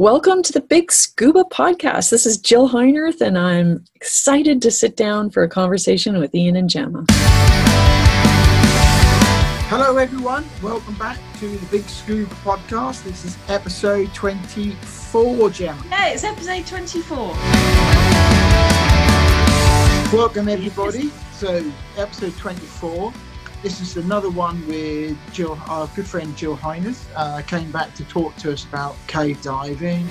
Welcome to the Big Scuba Podcast. This is Jill Heinerth, and I'm excited to sit down for a conversation with Ian and Gemma. Hello, everyone. Welcome back to the Big Scuba Podcast. This is episode 24, Gemma. Yeah, it's episode 24. Welcome, everybody. So, episode 24. This is another one with Jill, our good friend Jill Heinerth. Uh, came back to talk to us about cave diving.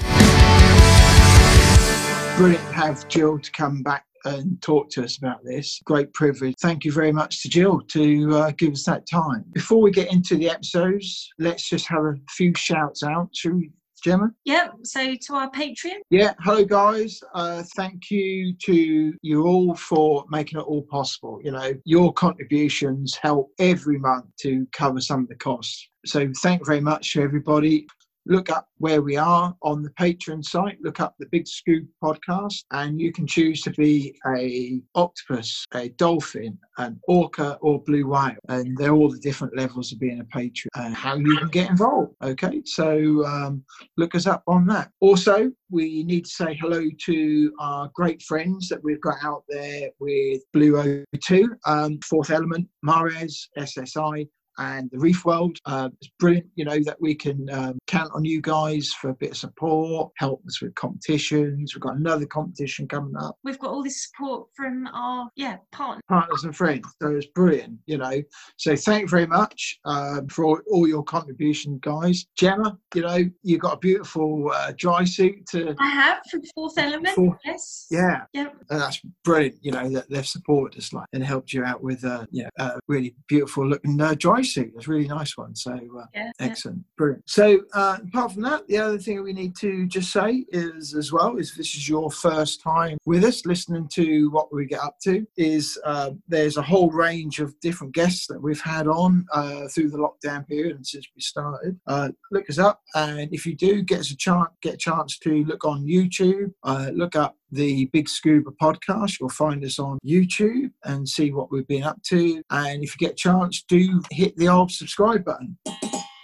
Brilliant to have Jill to come back and talk to us about this. Great privilege. Thank you very much to Jill to uh, give us that time. Before we get into the episodes, let's just have a few shouts out. We Gemma? Yep. So to our Patreon. Yeah. Hello, guys. Uh, thank you to you all for making it all possible. You know, your contributions help every month to cover some of the costs. So thank you very much to everybody look up where we are on the Patreon site. Look up the Big Scuba podcast, and you can choose to be a octopus, a dolphin, an orca, or blue whale, and they're all the different levels of being a patron and how you can get involved. Okay, so um, look us up on that. Also, we need to say hello to our great friends that we've got out there with Blue O2, um, Fourth Element, Mares, SSI, and the Reef World. Uh, it's brilliant, you know, that we can um, count on you guys for a bit of support, help us with competitions. We've got another competition coming up. We've got all this support from our yeah partners, partners and friends. So it's brilliant, you know. So thank you very much um, for all, all, your contributions, guys. Gemma, you know, you've got a beautiful uh, dry suit to. I have from Fourth Element. Fourth, yes. Yeah. Yep. And that's brilliant. You know that they've supported us like and helped you out with uh, yeah, a really beautiful looking uh, dry suit. It's a really nice one. So uh, yeah, excellent, yeah. brilliant. So uh, apart from that, the other thing we need to just say is as well is this is your first time with us listening to what we get up to. Is uh, there's a whole range of different guests that we've had on uh, through the lockdown period and since we started. Uh, look us up, and if you do get us a chance, get a chance to look on YouTube, uh, look up the Big Scuba podcast. You'll find us on YouTube and see what we've been up to. And if you get a chance, do hit the old subscribe button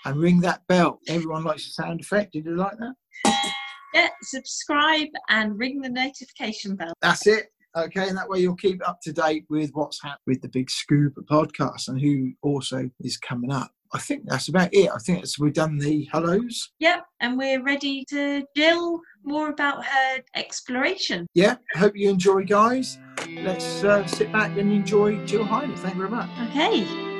and ring that bell. Everyone likes the sound effect. Did you like that? Yeah, subscribe and ring the notification bell. That's it. Okay, and that way you'll keep up to date with what's happening with the Big Scuba podcast and who also is coming up. I think that's about it. I think we've done the hellos. Yep, and we're ready to Jill more about her exploration. Yeah, I hope you enjoy, guys. Let's uh, sit back and enjoy Jill Heinerth. Thank you very much. Okay.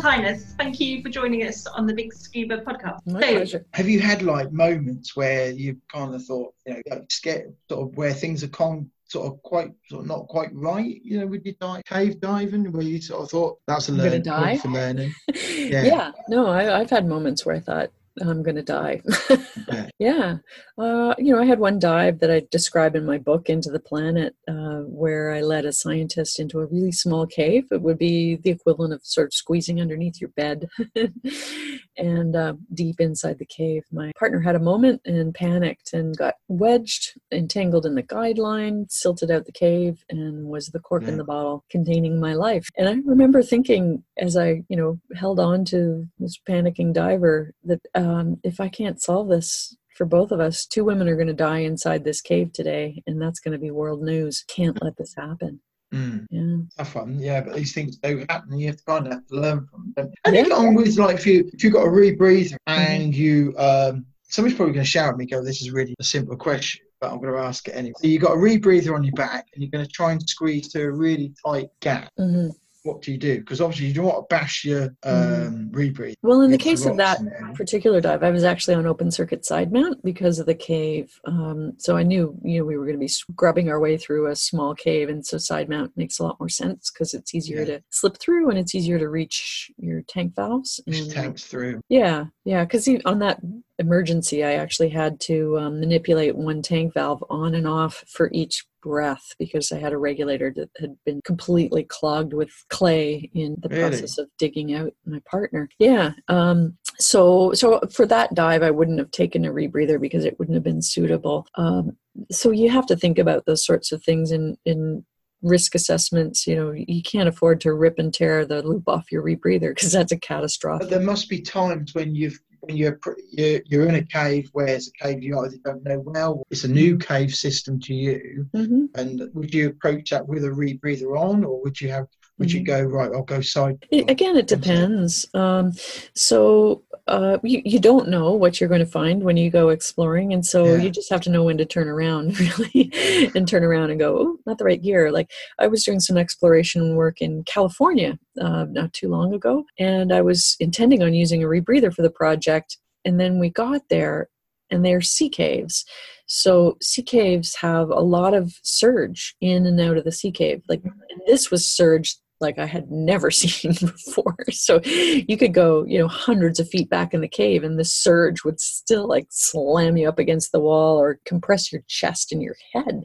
Heinerth, thank you for joining us on the Big Scuba podcast. My so, pleasure. Have you had like moments where you kind of thought, you know, like scared, sort of where things are con sort of quite sort of not quite right, you know, with your dive, cave diving, where you sort of thought that's a learning point for learning. Yeah. yeah. No, I, I've had moments where I thought, I'm going to die. yeah. Uh, you know, I had one dive that I describe in my book, Into the Planet, uh, where I led a scientist into a really small cave. It would be the equivalent of sort of squeezing underneath your bed. and uh, deep inside the cave, my partner had a moment and panicked and got wedged, entangled in the guideline, silted out the cave, and was the cork yeah. in the bottle containing my life. And I remember thinking, as I, you know, held on to this panicking diver, that um, if I can't solve this for both of us, two women are going to die inside this cave today, and that's going to be world news. Can't let this happen. Mm. Yeah. Have fun, yeah. But these things do happen. You have to kind of have to learn from them. And yeah. on with like if you if you've got a rebreather and mm-hmm. you um somebody's probably going to shout at me, go, "This is really a simple question." But I'm going to ask it anyway. So you've got a rebreather on your back, and you're going to try and squeeze to a really tight gap. Mm-hmm what do you do? Because obviously you don't want to bash your mm. um, rebreathe. Well, in the case of that particular dive, I was actually on open circuit side mount because of the cave. Um, so I knew you know we were going to be scrubbing our way through a small cave, and so side mount makes a lot more sense because it's easier yeah. to slip through and it's easier to reach your tank valves. And, tanks through. Yeah, yeah. Because on that emergency, I actually had to um, manipulate one tank valve on and off for each breath because I had a regulator that had been completely clogged with clay in the really? process of digging out my partner. Yeah. Um, so so for that dive i wouldn't have taken a rebreather because it wouldn't have been suitable um, so you have to think about those sorts of things in in risk assessments you know you can't afford to rip and tear the loop off your rebreather because that's a catastrophe but there must be times when you've when you're, you're you're in a cave where it's a cave you either don't know well it's a new cave system to you mm-hmm. and would you approach that with a rebreather on or would you have would you mm-hmm. go right i'll go side again it depends. Um, so uh, you, you don't know what you're going to find when you go exploring and so yeah. you just have to know when to turn around really and turn around and go oh not the right gear. Like i was doing some exploration work in california uh, not too long ago and i was intending on using a rebreather for the project and then we got there and they're sea caves. So sea caves have a lot of surge in and out of the sea cave. Like this was surge like I had never seen before. So you could go, you know, hundreds of feet back in the cave and the surge would still like slam you up against the wall or compress your chest and your head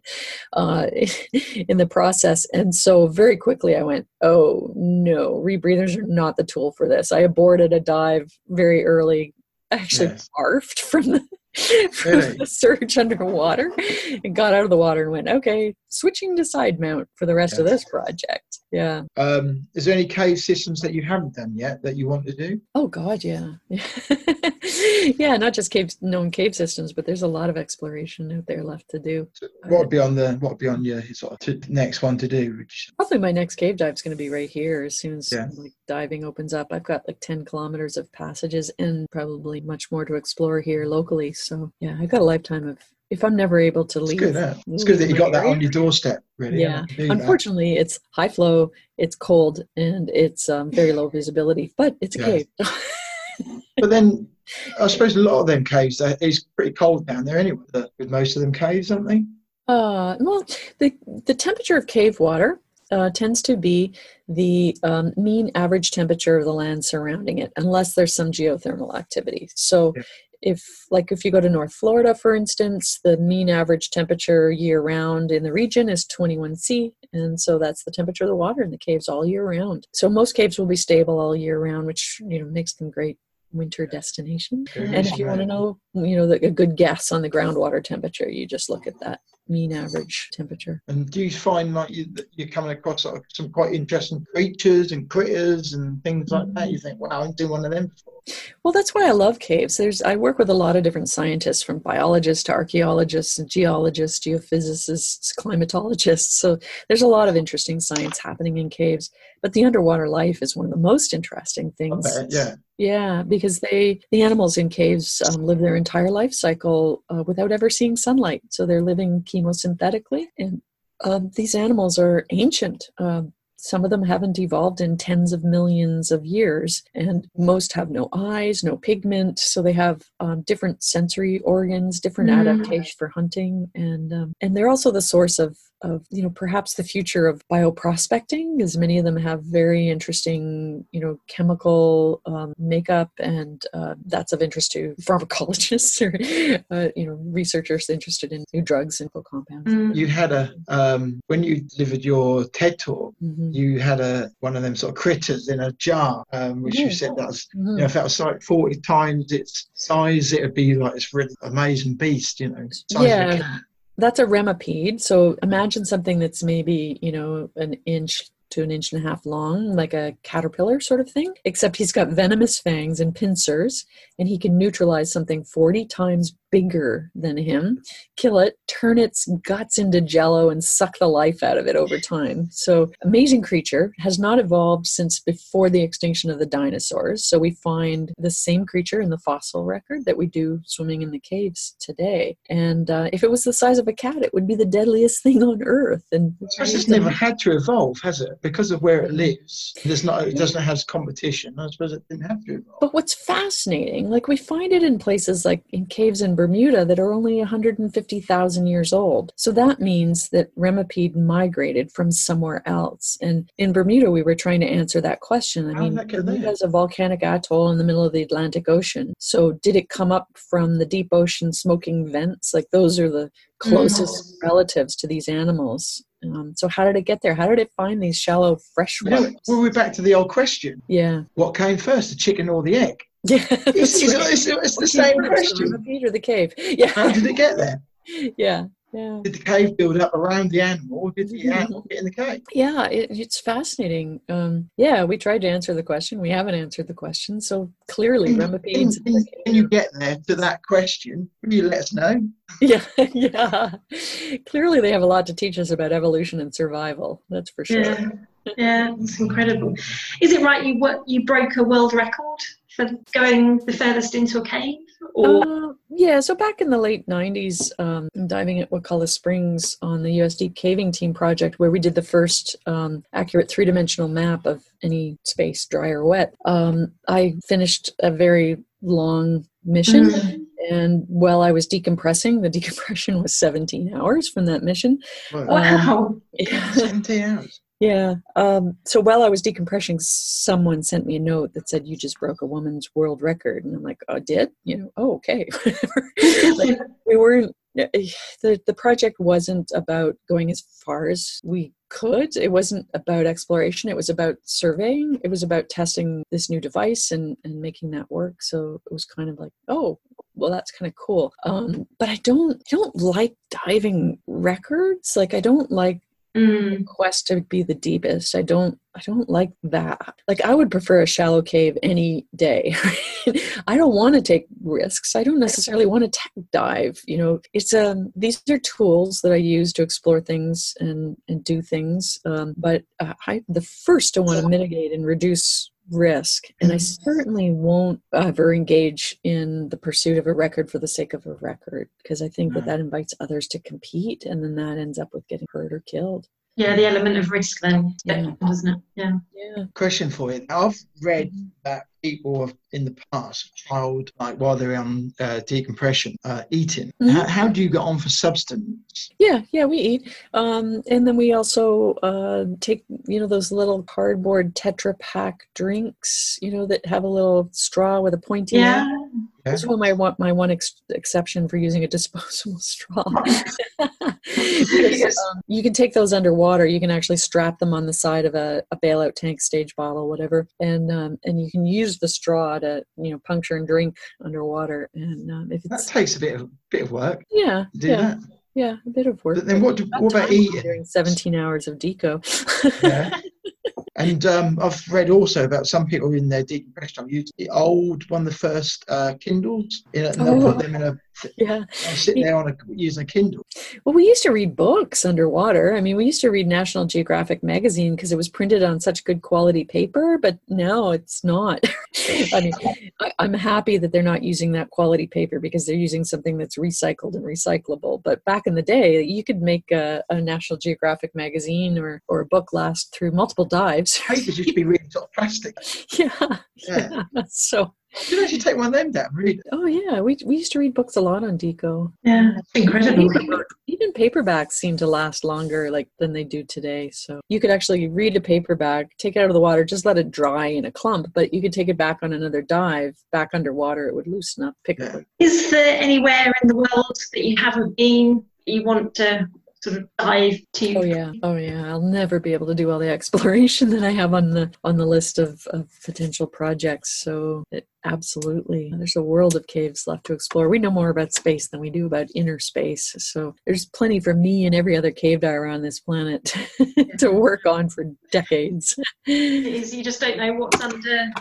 uh, in the process. And so very quickly I went, oh no, rebreathers are not the tool for this. I aborted a dive very early. Actually yes. barfed from the from really? the surge underwater and got out of the water and went, okay, switching to side mount for the rest yes. of this project. Yeah. Um, is there any cave systems that you haven't done yet that you want to do? Oh God, yeah. yeah, not just cave known cave systems, but there's a lot of exploration out there left to do. So what would be on the what would be on your sort of to, next one to do? Which... Probably my next cave dive is going to be right here as soon as yeah. like diving opens up. I've got like ten kilometers of passages and probably much more to explore here locally. So yeah, I've got a lifetime of if I'm never able to leave. It's good, it's good that you got that on your doorstep, really. Yeah. Unfortunately, that. it's high flow, it's cold, and it's um, very low visibility, but it's a yeah. cave. but then I suppose a lot of them caves, it's pretty cold down there anyway, with most of them caves, aren't they? Uh, well, the, the temperature of cave water uh, tends to be the um, mean average temperature of the land surrounding it, unless there's some geothermal activity. So, yeah if like if you go to north florida for instance the mean average temperature year round in the region is 21 c and so that's the temperature of the water in the caves all year round so most caves will be stable all year round which you know makes them great winter destination and if you want to know you know the, a good guess on the groundwater temperature you just look at that mean average temperature. And do you find like you, you're coming across sort of some quite interesting creatures and critters and things like that? Mm-hmm. You think, wow, I didn't do one of them before. Well, that's why I love caves. There's I work with a lot of different scientists, from biologists to archaeologists, geologists, geophysicists, climatologists. So there's a lot of interesting science happening in caves. But the underwater life is one of the most interesting things. Okay, yeah. Yeah, because they the animals in caves um, live their entire life cycle uh, without ever seeing sunlight, so they're living chemosynthetically, and um, these animals are ancient. Um, some of them haven't evolved in tens of millions of years, and most have no eyes, no pigment, so they have um, different sensory organs, different mm. adaptation for hunting, and um, and they're also the source of of you know perhaps the future of bioprospecting as many of them have very interesting you know chemical um, makeup and uh, that's of interest to pharmacologists or uh, you know researchers interested in new drugs and compounds mm. you had a um, when you delivered your ted talk mm-hmm. you had a one of them sort of critters in a jar um, which yeah. you said that's mm-hmm. you know if that was like 40 times its size it would be like this really amazing beast you know yeah that's a remipede. So imagine something that's maybe, you know, an inch to an inch and a half long, like a caterpillar sort of thing, except he's got venomous fangs and pincers, and he can neutralize something 40 times bigger than him, kill it, turn its guts into jello, and suck the life out of it over time. So, amazing creature has not evolved since before the extinction of the dinosaurs. So, we find the same creature in the fossil record that we do swimming in the caves today. And uh, if it was the size of a cat, it would be the deadliest thing on earth. And it's never had to evolve, has it? Because of where it lives, there's not, it doesn't have competition. I suppose it didn't have to evolve. But what's fascinating, like we find it in places like in caves in Bermuda that are only 150,000 years old. So that means that Remipede migrated from somewhere else. And in Bermuda, we were trying to answer that question. I How mean, Bermuda is a volcanic atoll in the middle of the Atlantic Ocean. So did it come up from the deep ocean smoking vents? Like those are the closest mm. relatives to these animals. Um, so how did it get there? How did it find these shallow fresh waters? well, we're back to the old question. Yeah. What came first, the chicken or the egg? Yeah, It's, it's, it's, it's the same question. The Peter the cave. Yeah, How did it get there? yeah, yeah. Did the cave build up around the animal, or did the animal get in the cave? Yeah, it, it's fascinating. Um, yeah, we tried to answer the question. We haven't answered the question. So clearly, Can, Remipedes. can- can you get there to that question? Will you let us know? Yeah, yeah. Clearly, they have a lot to teach us about evolution and survival. That's for sure. Yeah, yeah, it's incredible. Is it right you wo- you broke a world record for going the furthest into a cave? Uh, yeah, so back in the late 90s, um, diving at Wakulla Springs on the US Deep Caving Team project, where we did the first um, accurate three dimensional map of any space, dry or wet, um, I finished a very long mission. Mhm. And while I was decompressing, the decompression was 17 hours from that mission. Wow, Yeah. 17 hours. Yeah. Um, so while I was decompressing, someone sent me a note that said, "You just broke a woman's world record," and I'm like, "Oh, did you know? Oh, okay." like, we weren't. The the project wasn't about going as far as we could. It wasn't about exploration. It was about surveying. It was about testing this new device and and making that work. So it was kind of like, oh, well that's kind of cool um, but i don't I don't like diving records like i don't like Mm, quest to be the deepest. I don't i don't like that. Like i would prefer a shallow cave any day. I don't want to take risks. I don't necessarily want to tech dive you know? It's um these are tools that i use to explore things and and do things um, but uh, i the first i want to mitigate and reduce risk and i certainly won't ever engage in the pursuit of a record for the sake of a record because i think that Mm. that invites others to compete and then that ends up with getting hurt or killed yeah, the element of risk then, Yeah. doesn't it? Yeah. yeah Question for you. I've read that people have in the past trialed, like while they're on uh, decompression, uh, eating. Mhm. How, how do you get on for substance? Yeah, yeah, we eat. Um, and then we also uh, take, you know, those little cardboard Tetra Pak drinks, you know, that have a little straw with a pointy Yeah. end. This is my one, my one ex- exception for using a disposable straw. Because, um, you can take those underwater. You can actually strap them on the side of a, a bailout tank, stage bottle, whatever, and um, and you can use the straw to, you know, puncture and drink underwater. And um, if That takes a bit of bit of work. yeah, Do yeah, that. yeah, a bit of work. But then what? Do, Got what about eating? During 17 hours of deco. Yeah. And um, I've read also about some people in their decompression use the old one of the first uh, Kindles, and they'll Oh. put them in a yeah. sit there on a using a Kindle. Well, we used to read books underwater. I mean, we used to read National Geographic magazine because it was printed on such good quality paper, but now it's not. I mean, I, I'm happy that they're not using that quality paper because they're using something that's recycled and recyclable. But back in the day, you could make a, a National Geographic magazine or, or a book last through multiple dives. Papers used to be really sort of plastic. yeah, Yeah. yeah. So, You can actually take one of them down, and read it. oh yeah, we, we used to read books a lot on Deco. Yeah. Incredible. even paperbacks seem to last longer like than they do today so you could actually read a paperback take it out of the water just let it dry in a clump but you could take it back on another dive back underwater it would loosen up pick Yeah. up Is there anywhere in the world that you haven't been you want to sort of dive to? oh yeah oh yeah i'll never be able to do all the exploration that i have on the on the list of, of potential projects so it, absolutely there's a world of caves left to explore we know more about space than we do about inner space so there's plenty for me and every other cave diver on this planet to work on for decades you just don't know what's under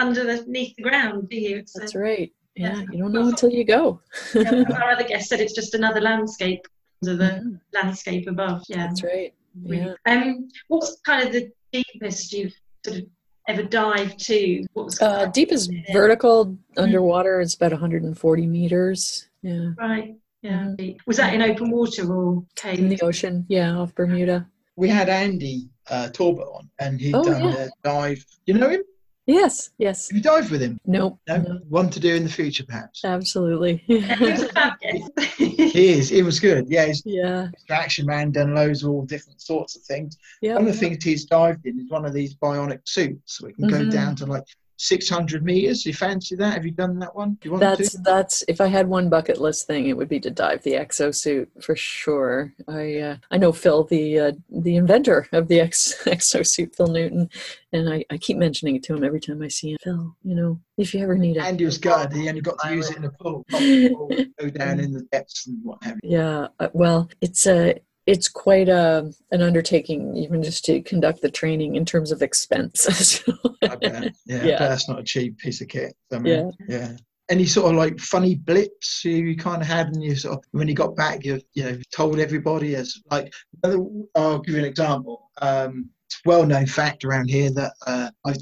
underneath the ground, do you? That's uh, right. Yeah, Yeah. you don't know until you go. our other guest said it's just another landscape under the Mhm. landscape above. Yeah. That's right. Yeah. Um, what's kind of the deepest you've sort of ever dived to? What was Uh, deep is vertical. Mm-hmm. Underwater is about 140 meters. Yeah. right? Yeah. Was that in open water or Mm-hmm. In the ocean. Yeah, off Bermuda. We had Andy uh, Torbet on, and he'd Oh, done yeah. a dive. You know him? Yes. Yes. Have you dived with him? Nope. No, no, one to do in the future, perhaps. Absolutely. Yeah, he was a fab guest. He is. He was good. Yeah, he's yeah. extraction man, done loads of all different sorts of things. Yeah. One of the things he's dived in is one of these bionic suits, so it can Mhm. go down to like 600 meters. You fancy that? Have you done that one? Do you want that's to? that's if I had one bucket list thing, it would be to dive the exosuit for sure. I uh, I know Phil, the uh, the inventor of the ex- exosuit, Phil Nuytten, and I, I keep mentioning it to him every time I see him. Phil, you know, if you ever need it. Andy was good. He only got to use it in a pool, the pool, go down in the depths and what have you. Yeah, uh, well, it's a it's quite a an undertaking even just to conduct the training in terms of expense. I bet. Yeah, Yeah. that's not a cheap piece of kit. I yeah. mean, yeah. Any sort of like funny blips you kind of had, and you sort of when you got back, you you know told everybody as like. I'll give you an example. Um, it's well-known fact around here that uh, I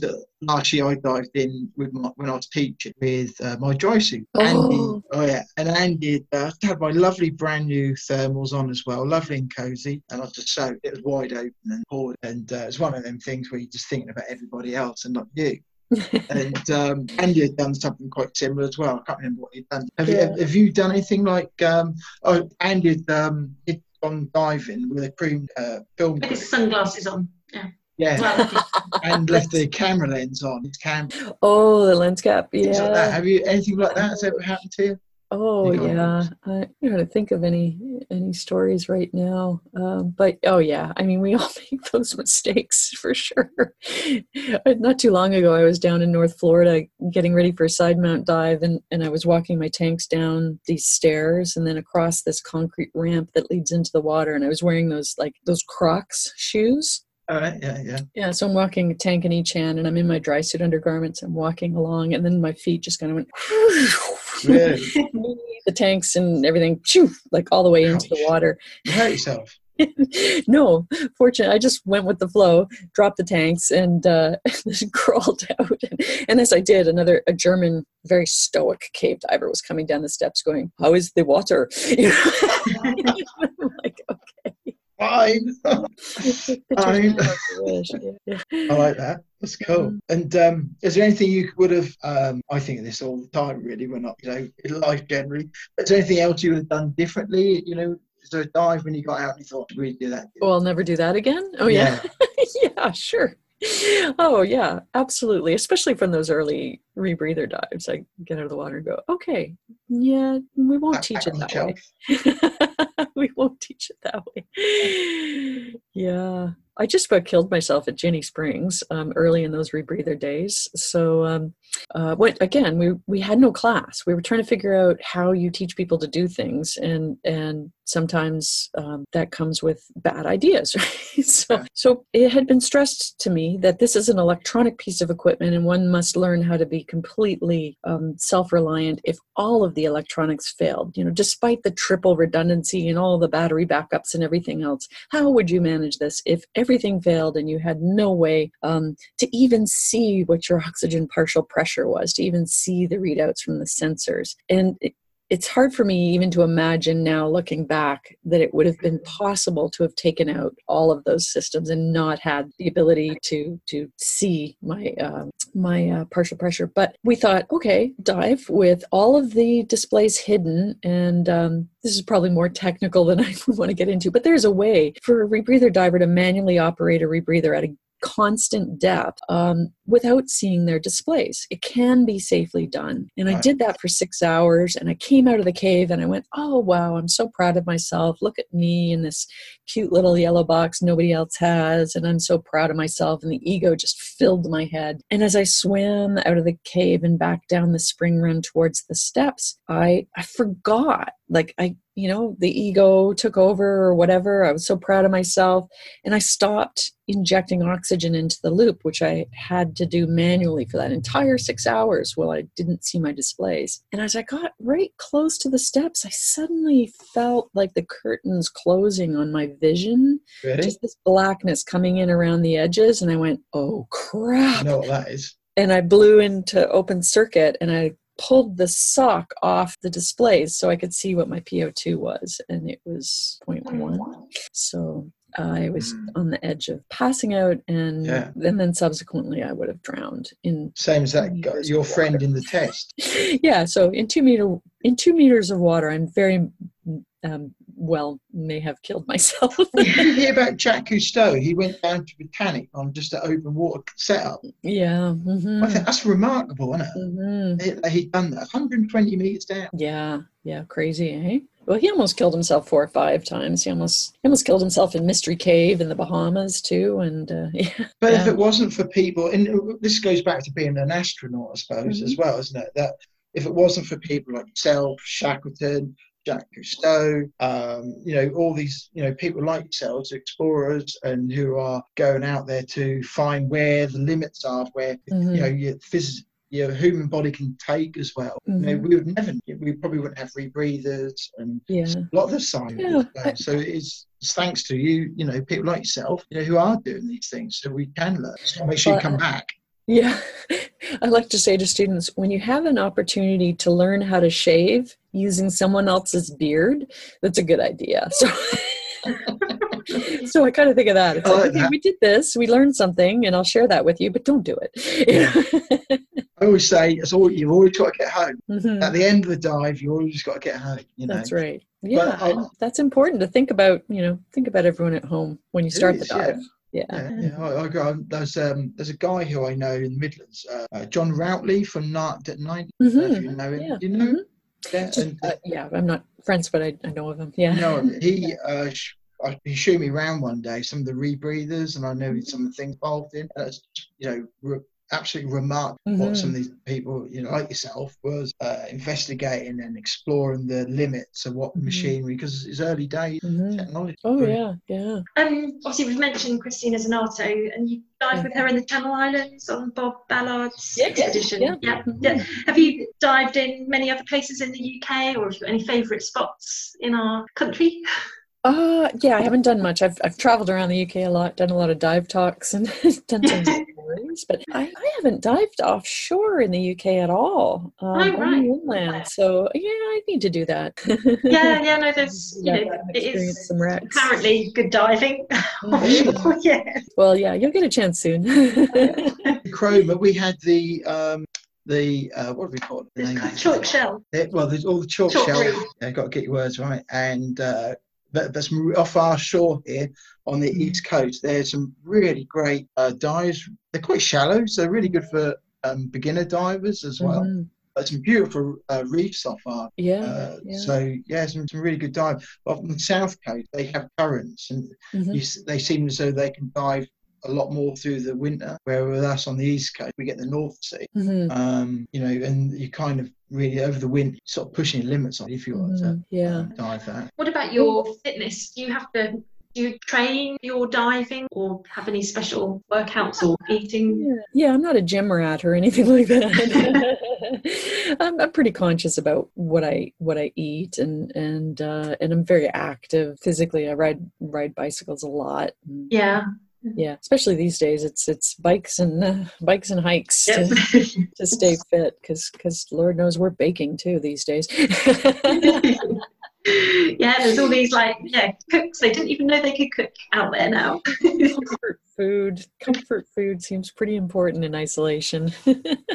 last year I dived in with my, when I was teaching with uh, my dry suit. Oh. Andy, oh yeah, and Andy uh, had my lovely brand new thermals on as well, lovely and cozy, and I was just so it was wide open and poured, and uh, it's one of them things where you're just thinking about everybody else and not you and um, Andy had done something quite similar as well. I can't remember what he'd done. Have Yeah. you have you done anything like? Um, oh, Andy had um, he'd gone diving with a crew uh, film With crew, his sunglasses on. Yeah. yeah, and left the camera lens on his camera. oh, the lens cap. Things like. Yeah. Have you anything like that has ever happened to you? Oh You yeah. I don't know how to think of any any stories right now. Um, but oh yeah, I mean we all make those mistakes for sure. Uh, Not too long ago, I was down in North Florida getting ready for a side mount dive, and and I was walking my tanks down these stairs and then across this concrete ramp that leads into the water, and I was wearing those like those Crocs shoes. All right, yeah, yeah. Yeah, so I'm walking a tank in each hand, and I'm in my dry suit undergarments. I'm walking along, and then my feet just kind of went Really? the tanks and everything, shoo, like all the way into the water. You hurt yourself. no, fortunately, I just went with the flow, dropped the tanks, and uh, crawled out. And as I did, another a German, very stoic cave diver was coming down the steps, going, "How is the water?" You know? I'm like, okay. Fine. Pictures Fine. now, if you wish. Yeah. I like that. That's cool. And um, is there anything you would have? Um, I think of this all the time, really. When not, you know, in life generally. But is there anything else you would have done differently? You know, is there a dive when you got out and you thought, "We do that." Oh, I'll never do that again. Oh yeah. yeah, sure. Oh yeah, absolutely. Especially from those early rebreather dives, I get out of the water and go, okay, yeah, we won't teach it that way. we won't teach it that way. Yeah, I just about killed myself at Ginnie Springs um, early in those rebreather days. So, um, uh, what again? We we had no class. We were trying to figure out how you teach people to do things, and and sometimes um, that comes with bad ideas. Right? so, Yeah. so it had been stressed to me that this is an electronic piece of equipment, and one must learn how to be completely um, self-reliant if all of the electronics failed. You know, despite the triple redundancy and all the battery backups and everything else, how would you manage this if everything failed and you had no way um, to even see what your oxygen partial pressure was, to even see the readouts from the sensors? And it's hard for me even to imagine now looking back that it would have been possible to have taken out all of those systems and not had the ability to to see my um, my uh, partial pressure. But we thought okay dive with all of the displays hidden and um, this is probably more technical than i would want to get into but there's a way for a rebreather diver to manually operate a rebreather at a constant depth um, without seeing their displays. It can be safely done. And I did that for six hours and I came out of the cave and I went, oh, wow, I'm so proud of myself. Look at me in this cute little yellow box nobody else has. And I'm so proud of myself. And the ego just filled my head. And as I swam out of the cave and back down the spring run towards the steps, I, I forgot. Like I, you know, the ego took over or whatever. I was so proud of myself. And I stopped injecting oxygen into the loop, which I had to do manually for that entire six hours while I didn't see my displays. And as I got right close to the steps, I suddenly felt like the curtains closing on my vision, Really? just this blackness coming in around the edges. And I went, oh crap. know what that is. And I blew into open circuit and I pulled the sock off the displays so I could see what my PO2 was. And it was 0.1. So I was Mm. on the edge of passing out, and, Yeah. and then subsequently I would have drowned in. Same as that your friend in the test. yeah, so in two meter in two meters of water, I'm very um, well may have killed myself. Did you hear about Jacques Cousteau? He went down to Britannic on just an open water setup. Yeah. Mm-hmm. I think that's remarkable, isn't it? Mm-hmm. He, he'd done that 120 meters down. Yeah, yeah, crazy, eh? Well, he almost killed himself four or five times. He almost he almost killed himself in Mystery Cave in the Bahamas too. And uh, yeah, But if it wasn't for people, and this goes back to being an astronaut, I suppose, as well, isn't it? That if it wasn't for people like yourself, Shackleton, Jacques Cousteau, um, you know, all these, you know, people like yourselves, explorers, and who are going out there to find where the limits are, where Mhm. you know your phys- your human body can take as well. You know, Mhm. we would never, we probably wouldn't have rebreathers and yeah, a lot of the science. Yeah, so it's, it's thanks to you, you know, people like yourself, you know, who are doing these things, so we can learn. So make sure you come back. yeah. I like to say to students when you have an opportunity to learn how to shave using someone else's beard, that's a good idea. So. so I kind of think of that. It's like, like okay, we did this, we learned something, and I'll share that with you, but don't do it. Yeah. I always say, it's all you've always got to get home. Mhm. At the end of the dive, You've always got to get home. You know, That's right. Yeah, I- that's important to think about. You know, think about everyone at home when you start the is, yeah. dive. Yeah. Yeah, yeah. I, I go, there's um, there's a guy who I know in the Midlands, uh, uh, John Routley from Night at Night. I don't know if Mhm. you know him. Yeah. You know? him? Yeah, and uh, yeah, I'm not friends, but I, I know of him. Yeah. No, he uh, sh- uh, he showed me around one day some of the rebreathers, and I know some of the things involved in. It's you know re- absolutely remarkable Mhm. what some of these people, you know, like yourself, was uh, investigating and exploring the limits of what Mhm. machinery because it's early days Mhm. technology. Oh Very- yeah, yeah. Um, obviously, we've mentioned Cristina Zenato, and you dived Yeah. with her in the Channel Islands on Bob Ballard's Yeah, yeah, expedition. yeah. yeah, Mhm. yeah. Have you dived in many other places in the UK, or have you got any favourite spots in our country? Uh yeah, I haven't done much. I've I've traveled around the UK a lot, done a lot of dive talks and done some stories, but I, I haven't dived offshore in the UK at all. Um, Oh, right. only inland. So yeah, I need to do that. Yeah, yeah, no, there's, you know, I've experienced some wrecks. apparently good diving Mhm. Yeah. Well, yeah, you'll get a chance soon. Cromer, we had the um, the uh, what do we call it? The name called of it? Chalk shell. Yeah, well, there's all the chalk, Chalk shell. reef. Yeah, got to get your words right. And uh, that, that's off our shore here on the Mm. east coast. There's some really great uh, dives. They're quite shallow, so really good for um, beginner divers as well. Mhm. But some beautiful uh, reefs off our. Yeah. Uh, yeah. So yeah, some, some really good dive. Off on the south coast, they have currents, and Mhm. you, they seem as though they can dive a lot more through the winter. Where with us on the east coast, we get the North Sea Mhm. um, you know, and you kind of really over the wind, sort of pushing limits on if you want to Mhm. Yeah. um, dive that. What about your fitness? Do you have to do you train your diving or have any special workouts or eating? Yeah, yeah, I'm not a gym rat or anything like that. I'm, I'm pretty conscious about what I what I eat and and uh, and I'm very active physically. I ride ride bicycles a lot. Yeah. Yeah, especially these days. It's it's bikes and uh, bikes and hikes Yep. to, to stay fit because because Lord knows we're baking too these days. yeah, there's all these like yeah cooks. They didn't even know they could cook out there now. comfort food, comfort food seems pretty important in isolation.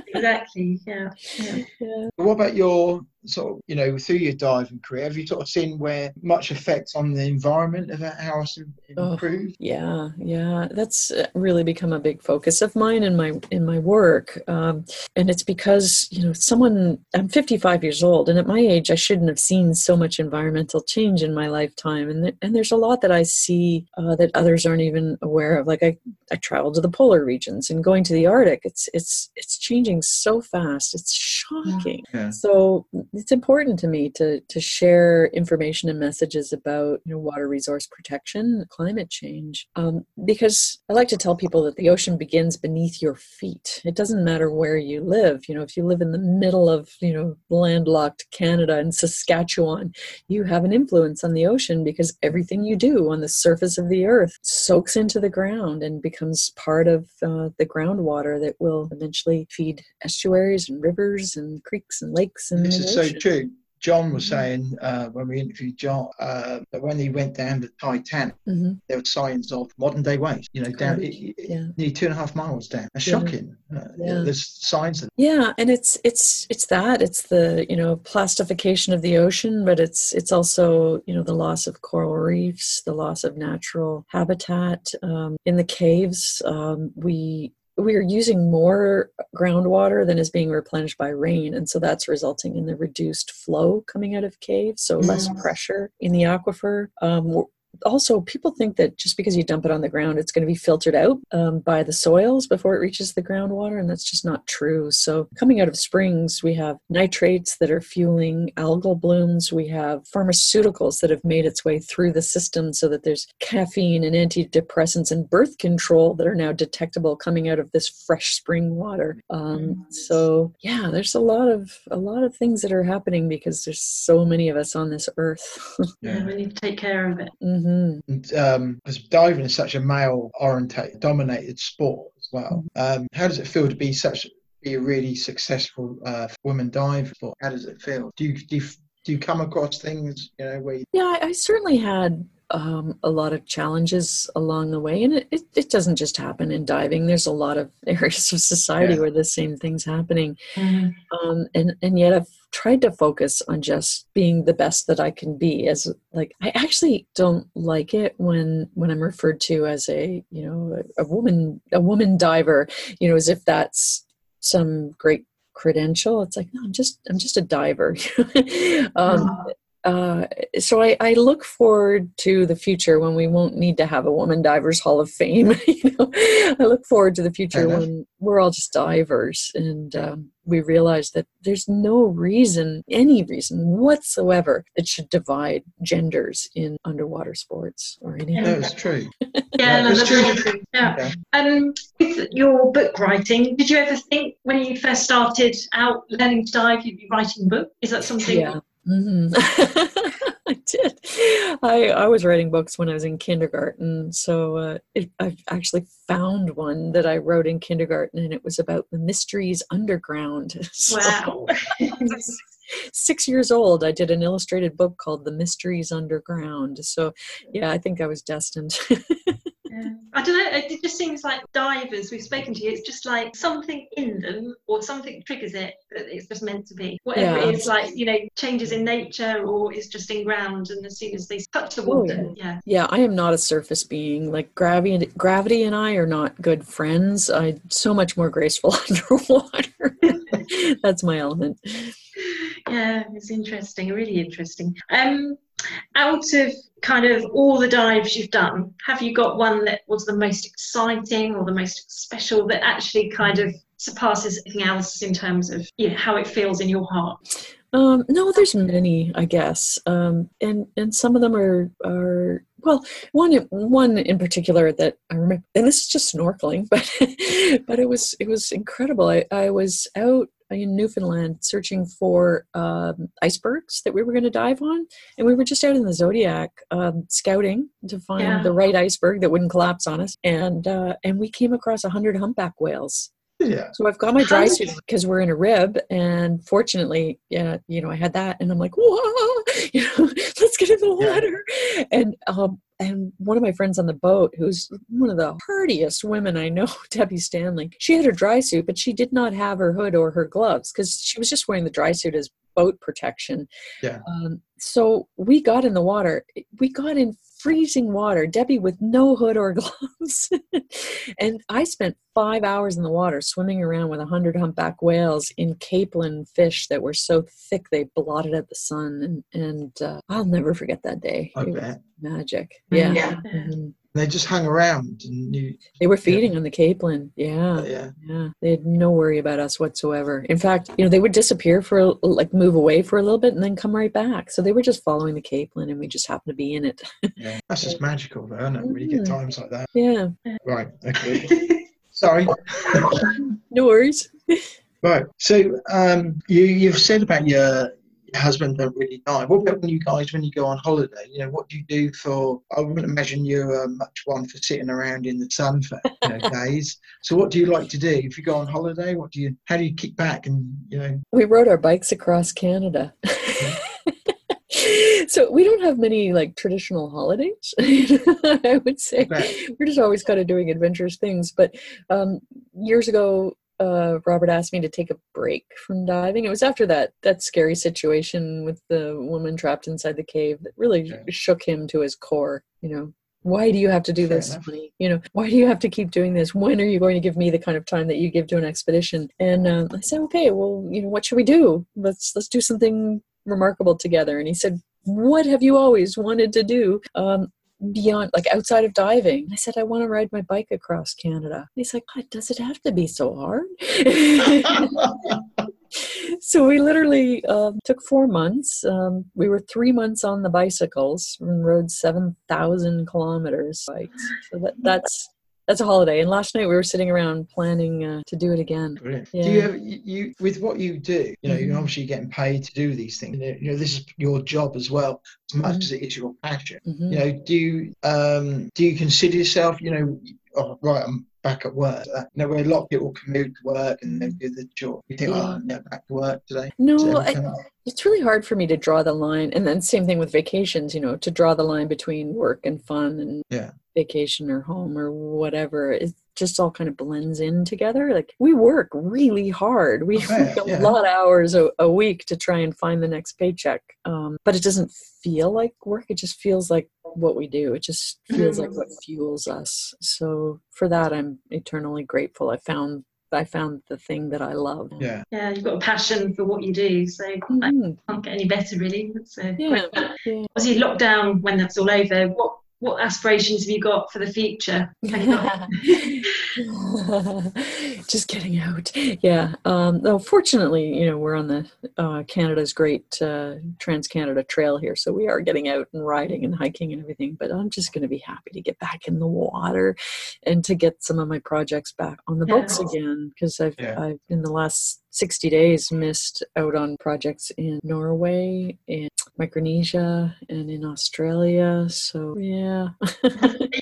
exactly. Yeah. yeah. yeah. What about your sort of, you know, through your diving career, have you sort of seen where much effect on the environment of how it's im- Oh. improved? Yeah, yeah, that's uh, really become a big focus of mine in my in my work, um, and it's because you know someone. I'm 55 years old, and at my age, I shouldn't have seen so much environmental change in my lifetime, and th- and there's a lot that I see uh, that others aren't even aware of. Like I I traveled to the polar regions and going to the Arctic. It's it's it's changing so fast. It's shocking. Yeah. So it's important to me to to share information and messages about you know water resource protection, climate change, um, because I like to tell people that the ocean begins beneath your feet. It doesn't matter where you live. You know, if you live in the middle of you know landlocked Canada and Saskatchewan, you have an influence on the ocean because everything you do on the surface of the earth soaks into the ground and becomes part of uh, the groundwater that will eventually feed estuaries and rivers and creeks and lakes and This is so true. John was saying uh, when we interviewed John uh, that when he went down the Titanic, mm-hmm. there were signs of modern day waste. You know, down it, yeah. nearly two and a half miles down. That's yeah. shocking. Uh, yeah. there's signs of. Yeah, and it's it's it's that it's the you know plastification of the ocean, but it's it's also you know the loss of coral reefs, the loss of natural habitat um, in the caves. Um, we we are using more groundwater than is being replenished by rain and so that's resulting in the reduced flow coming out of caves so less pressure in the aquifer. Um, also people think that just because you dump it on the ground it's going to be filtered out um, by the soils before it reaches the groundwater and that's just not true. So coming out of springs we have nitrates that are fueling algal blooms. We have pharmaceuticals that have made its way through the system so that there's caffeine and antidepressants and birth control that are now detectable coming out of this fresh spring water. Um, so yeah there's a lot of a lot of things that are happening because there's so many of us on this earth. Yeah we need to take care of it. Mm-hmm. Mm-hmm. Um, because diving is such a male orientated, dominated sport as well. Um, how does it feel to be such be a really successful uh, woman diver? How does it feel? Do you, do you do you come across things you know where? You- yeah, I certainly had um, a lot of challenges along the way. And it, it, it, doesn't just happen in diving. There's a lot of areas of society yeah. where the same thing's happening. Mm-hmm. Um, and, and yet I've tried to focus on just being the best that I can be as like, I actually don't like it when, when I'm referred to as a, you know, a, a woman, a woman diver, you know, as if that's some great credential. It's like no i'm just i'm just a diver. Um, uh, so I, I, look forward to the future when we won't need to have a woman divers hall of fame you know? I look forward to the future when we're all just divers and um, we realize that there's no reason any reason whatsoever that should divide genders in underwater sports or anything no it's true. Yeah no, that's true. true. Yeah. yeah um with your book writing did you ever think when you first started out learning to dive you'd be writing a book? Is that something yeah. Mm-hmm. I did. I I was writing books when I was in kindergarten, so uh, it, I actually found one that I wrote in kindergarten, and it was about the mysteries underground. So, wow. six years old, I did an illustrated book called The Mysteries Underground. So, yeah, I think I was destined. I don't know. It just seems like divers. We've spoken to you. It's just like something in them, or something triggers it. That it's just meant to be. Whatever yeah. it is, like you know, changes in nature, or is just in ground. And as soon as they touch the water, oh, yeah. Yeah, I am not a surface being. Like gravity, gravity, and I are not good friends. I'm so much more graceful underwater. That's my element. Yeah, it's interesting. Really interesting. Um, out of kind of all the dives you've done, have you got one that was the most exciting or the most special that actually kind of surpasses anything else in terms of you know, how it feels in your heart? Um, no, there's many, I guess, um, and and some of them are are well, one one in particular that I remember, and this is just snorkeling, but but it was it was incredible. I, I was out in Newfoundland searching for um, icebergs that we were going to dive on. And we were just out in the Zodiac um, scouting to find yeah. the right iceberg that wouldn't collapse on us. And, uh, and we came across 100 humpback whales. Yeah. So I've got my dry suit because we're in a rib, and fortunately, yeah, you know, I had that, and I'm like, whoa, you know, let's get in the water. Yeah. And um, and one of my friends on the boat, who's one of the hardiest women I know, Debbie Stanley, she had her dry suit, but she did not have her hood or her gloves because she was just wearing the dry suit as boat protection. Yeah. Um, so we got in the water. We got in freezing water, Debbie with no hood or gloves. and I spent five hours in the water swimming around with a hundred humpback whales in capelin fish that were so thick they blotted out the sun. And, and uh, I'll never forget that day. Magic. Yeah. yeah. Mm-hmm. They just hung around and you, they were feeding yeah. on the capelin yeah. Yeah. Yeah. They had no worry about us whatsoever. In fact you know they would disappear for like move away for a little bit and then come right back. So they were just following the capelin and we just happened to be in it. Yeah. That's just magical though isn't it? When you get mm-hmm. times like that. Yeah. Right. Okay. Sorry. No worries. Right. So um you you've said about your husband don't really dive. What about when you guys, when you go on holiday? You know, what do you do for? I wouldn't imagine you're uh, much one for sitting around in the sun for you know, days. So, what do you like to do if you go on holiday? What do you? How do you kick back and you know? We rode our bikes across Canada. so we don't have many like traditional holidays. I would say right. we're just always kind of doing adventurous things. But um, years ago, uh, Robert asked me to take a break from diving. It was after that that scary situation with the woman trapped inside the cave that really shook him to his core. You know, why do you have to do Fair this you know why do you have to keep doing this? When are you going to give me the kind of time that you give to an expedition? And uh, i said okay well you know what should we do? Let's let's do something remarkable together. And he said what have you always wanted to do? Um, beyond like outside of diving. I said i want to ride my bike across canada. He's like god does it have to be so hard? So we literally um, took four months um, we were three months on the bicycles and rode 7000 kilometers bikes. So that, that's that's a holiday. And last night we were sitting around planning uh, to do it again. Brilliant. Yeah. Do you have you, with what you do? You know, mm-hmm. you're obviously getting paid to do these things. You know, this is your job as well, as much mm-hmm. as it is your passion. Mm-hmm. You know, do you um, do you consider yourself? You know, oh, right, I'm back at work. Uh, you know, where a lot of people commute to work and then do the job. You think, yeah. oh, I'm back to work today. No, I, it's really hard for me to draw the line. And then same thing with vacations. You know, to draw the line between work and fun and yeah vacation or home or whatever it just all kind of blends in together like we work really hard we work a yeah. lot of hours a, a, week to try and find the next paycheck um, but it doesn't feel like work it just feels like what we do it just feels like what fuels us so for that i'm eternally grateful i found I found the thing that I love. Yeah. Yeah, you've got a passion for what you do, so mm-hmm. I can't get any better, really. It's, yeah. yeah. Obviously, lockdown when that's all over. What what aspirations have you got for the future? Just getting out. Yeah. Um, though fortunately, you know, we're on the uh, Canada's great uh, Trans Canada Trail here, so we are getting out and riding and hiking and everything. But I'm just going to be happy to get back in the water and to get some of my projects back on the books again because I've, yeah. I've in the last 60 days missed out on projects in Norway, in Micronesia, and in Australia. So, yeah.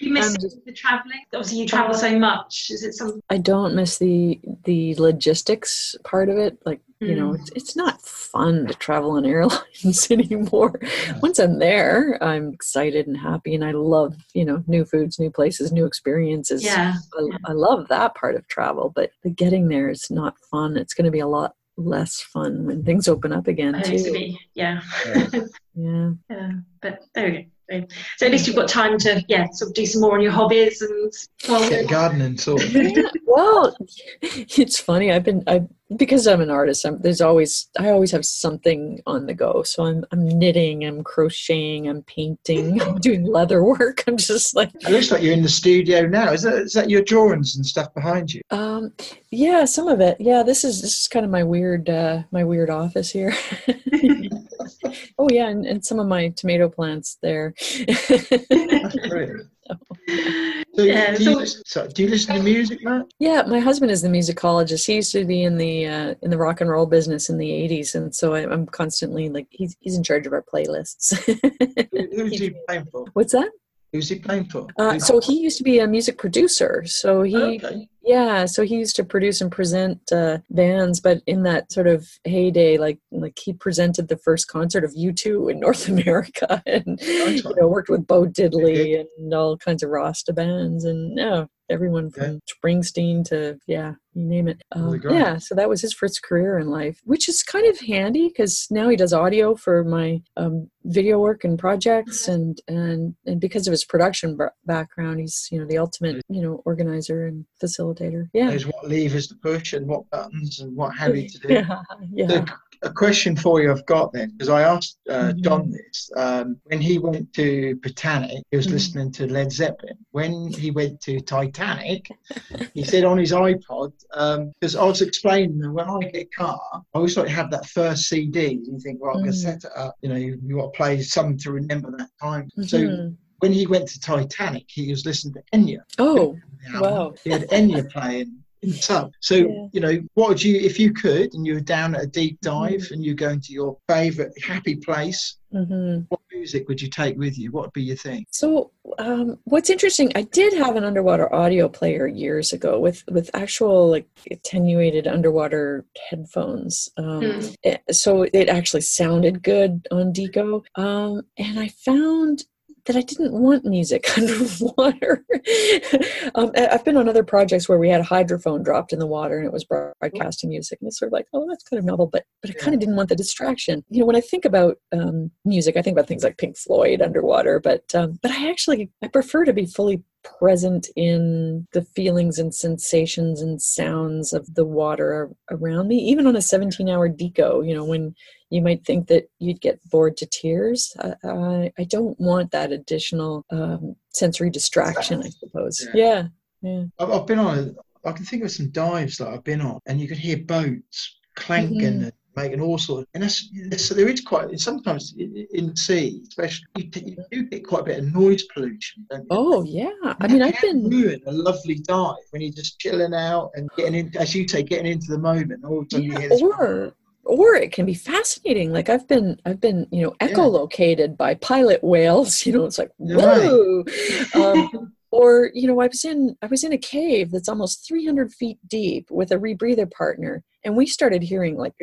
you miss just, the traveling? Obviously, you travel so much. Is it something? I don't miss the the logistics part of it. Like, mm. you know, hmm. it's, it's not fun to travel on airlines anymore. Yeah. Once I'm there, I'm excited and happy, and I love, you know, new foods, new places, new experiences. Yeah. I, yeah. I love that part of travel, but the getting there is not fun. It's going to be a lot less fun when things open up again too. To be, yeah. yeah. yeah. But there we go. So at least you've got time to, yeah, sort of do some more on your hobbies and well, get gardening sort of. well, it's funny. I've been, I because I'm an artist. I'm, there's always, I always have something on the go. So I'm, I'm knitting, I'm crocheting, I'm painting, I'm doing leather work. I'm just like. It looks like you're in the studio now. Is that, is that your drawings and stuff behind you? Um, yeah, some of it. Yeah, this is this is kind of my weird, uh, my weird office here. oh yeah, and, and some of my tomato plants there. That's great. So, yeah, do, you, so do you listen to music, Matt? Yeah, my husband is the musicologist. He used to be in the uh, in the rock and roll business in the '80s, and so I, am constantly like he's he's in charge of our playlists. Who's he playing for? What's that? Who's he playing for? Uh, so he used to be a music producer. So he, okay. Yeah, so he used to produce and present uh, bands. But in that sort of heyday, like like he presented the first concert of U2 in North America, and you know worked with Bo Diddley and all kinds of Rasta bands, and yeah, everyone from yeah. Springsteen to yeah, you name it. Um, yeah, so that was his first career in life, which is kind of handy because now he does audio for my um, video work and projects, and and and because of his production b- background, he's you know the ultimate you know organizer and facilitator. Yeah, knows what levers to push and what buttons and what heavy to do. yeah, yeah a question for you I've got then, because I asked uh, mm-hmm. John this. Um, when he went to Britannic, he was mm-hmm. listening to Led Zeppelin. When he went to Titanic, he said on his iPod, because um, I was explaining that when I get a car, I always like to have that first CD. You think, well, I'm going to mm. set it up. You know, you, you want to play something to remember that time. Mm-hmm. So when he went to Titanic, he was listening to Enya. Oh, wow. He had Enya playing in So, yeah. you know, what would you, if you could, and you were down at a deep dive mm-hmm. and you're going to your favorite happy place, mm-hmm. what music would you take with you? What would be your thing? So, um, what's interesting, I did have an underwater audio player years ago with with actual like attenuated underwater headphones. Um, mm. So it actually sounded good on Deco. Um, and I found that I didn't want music underwater. um, I've been on other projects where we had a hydrophone dropped in the water and it was broadcasting music, and it's sort of like, oh, that's kind of novel, but but I kind of didn't want the distraction. You know, when I think about um, music, I think about things like Pink Floyd underwater, but um, but I actually I prefer to be fully present in the feelings and sensations and sounds of the water around me even on a 17 hour deco you know when you might think that you'd get bored to tears. I, I don't want that additional um, sensory distraction i suppose. Yeah. Yeah, yeah. I've been on i can think of some dives that i've been on and you could hear boats clanking mm-hmm making all sorts. And that's, so there is quite sometimes in the sea, especially you, you, do get quite a bit of noise pollution. Oh yeah, and I mean I've been ruin a lovely dive when you're just chilling out and getting in, as you say, getting into the moment. All of a sudden yeah, or or it can be fascinating. Like I've been, I've been, you know, echolocated yeah. by pilot whales. You know, it's like whoa. Right. Um, or you know i was in i was in a cave that's almost 300 feet deep with a rebreather partner and we started hearing like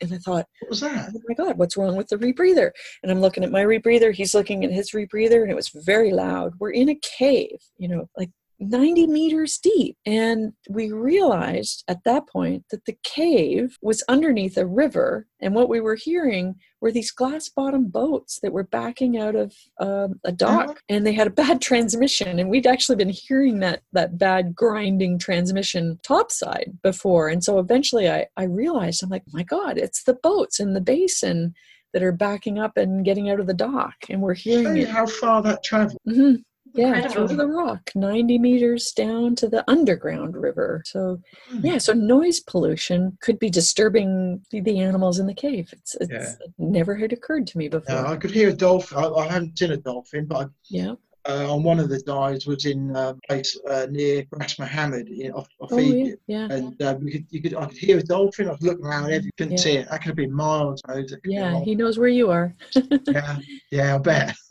and i thought what was that? Oh my god what's wrong with the rebreather? And i'm looking at my rebreather he's looking at his rebreather and it was very loud. We're in a cave you know like 90 meters deep. And we realized at that point that the cave was underneath a river. And what we were hearing were these glass bottom boats that were backing out of um, a dock uh-huh. and they had a bad transmission. And we'd actually been hearing that, that bad grinding transmission topside before. And so eventually I, I realized, I'm like, my God, it's the boats in the basin that are backing up and getting out of the dock. And we're hearing it. how far that traveled. Mm-hmm yeah through the rock 90 meters down to the underground river so hmm. yeah so noise pollution could be disturbing the animals in the cave it's, it's yeah. it never had occurred to me before yeah, i could hear a dolphin I, I haven't seen a dolphin but I, yeah uh, on one of the dives was in a place uh, near Ras Mohammed in, off, off oh, Egypt. Yeah, yeah. And um, you could, you could, I could hear a dolphin. I was looking around, every couldn't yeah. see it. That could have been miles. Yeah, he knows where you are. yeah, yeah, I bet.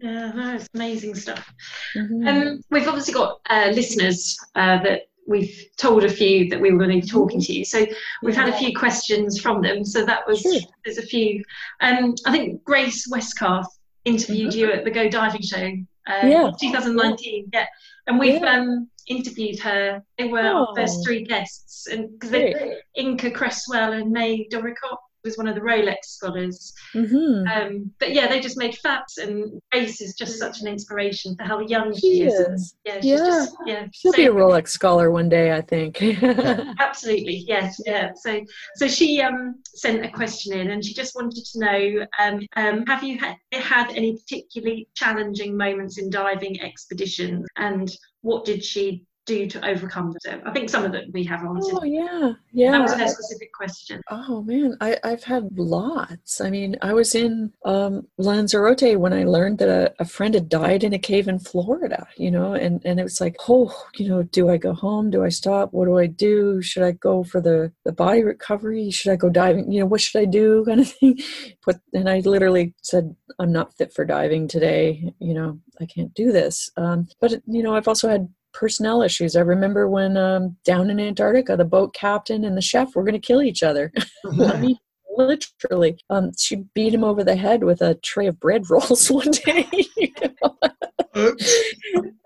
yeah, that's amazing stuff. Mm-hmm. Um, we've obviously got uh, listeners uh, that we've told a few that we were going to be talking to you. So we've had a few questions from them. So that was sure. there's a few. Um, I think Grace Westcarth interviewed mm-hmm. you at the Go Diving Show um, yeah. 2019. Yeah, and we've yeah. um, interviewed her. They were oh. our first three guests, and because Inka Cresswell and May Doricott was one of the Rolex scholars. Mm-hmm. Um, but yeah, they just made faps, and Grace is just such an inspiration for how young she, she is. is. yeah, yeah. Just, yeah, she'll so, be a Rolex scholar one day, I think. absolutely, yes, yeah. So, so she um, sent a question in, and she just wanted to know: um, um, Have you had, had any particularly challenging moments in diving expeditions, and what did she do to overcome them? I think some of that we have answered. Oh yeah, yeah. That was a specific question. Oh man, I, I've had lots. I mean, I was in um, Lanzarote when I learned that a, a friend had died in a cave in Florida. You know, and and it was like, oh, you know, do I go home? Do I stop? What do I do? Should I go for the the body recovery? Should I go diving? You know, what should I do? Kind of thing. But and I literally said, I'm not fit for diving today. You know, I can't do this. Um, but you know, I've also had personnel issues. I remember when um, down in Antarctica, the boat captain and the chef were going to kill each other. I mean, literally. Um, she beat him over the head with a tray of bread rolls one day.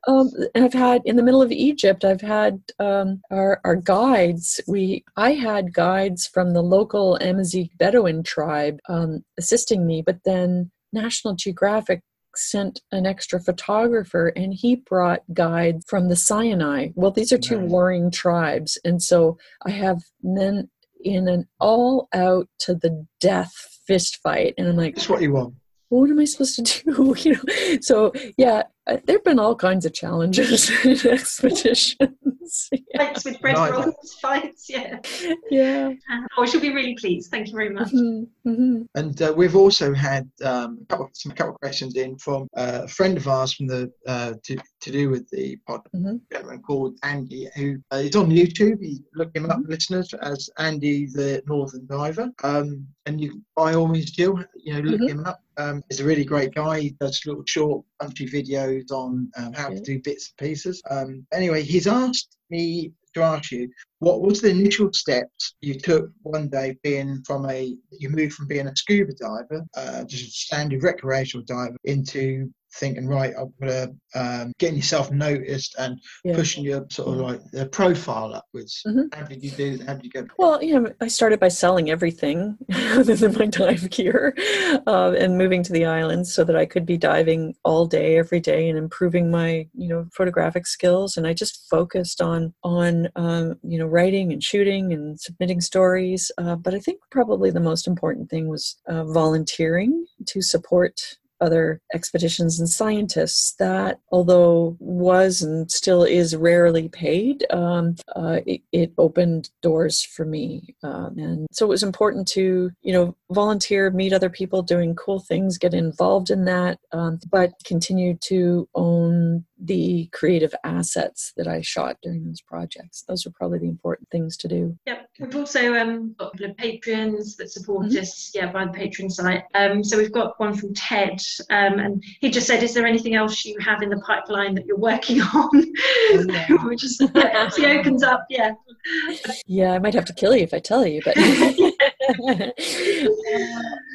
um, I've had in the middle of Egypt. I've had um, our our guides. We I had guides from the local Amazigh Bedouin tribe um, assisting me, but then National Geographic sent an extra photographer and he brought guides from the Sinai. Well, these are two warring tribes. And so I have men in an all out to the death fist fight. And I'm like, That's what you want. What am I supposed to do? you know, so yeah, there have been all kinds of challenges in expeditions. Fights with bread Right. rolls, fights, yeah. yeah. Uh, oh, she'll be really pleased. Thank you very much. Mhm, mhm. And uh, we've also had um, a couple, some couple of questions in from uh, a friend of ours from the uh, to, to do with the pod Mhm. gentleman called Andy, who uh, is on YouTube. You look him up, listeners, as Andy the Northern Diver. Um, and you, by all means, Jill, you know, look Mhm. him up. Um, he's a really great guy. He does little short, punchy videos on um, how to do bits and pieces. Um, anyway, he's asked me to ask you what was the initial steps you took one day being from a you moved from being a scuba diver uh, just a standard recreational diver into thinking right i'm gonna um, getting yourself noticed and Yeah. pushing your sort of like the profile upwards Mhm. how did you do That? how did you go Well, you know, I started by selling everything other than my dive gear uh, and moving to the islands so that I could be diving all day, every day, and improving my, you know, photographic skills. And I just focused on on um, you know writing and shooting and submitting stories. Uh, but I think probably the most important thing was uh, volunteering to support other expeditions and scientists that although was and still is rarely paid um, uh, it, it opened doors for me. Um, and so it was important to you know volunteer meet other people doing cool things get involved in that um, but continue to own the creative assets that i shot during those projects those are probably the important things to do Yep, we've also um, got a couple of patrons that support Mhm. us, yeah, by the patron site. Um, so we've got one from Ted, um, and he just said, "Is there anything else you have in the pipeline that you're working on?" yeah. Which is he opens up, yeah. yeah i might have to kill you if i tell you but Uh,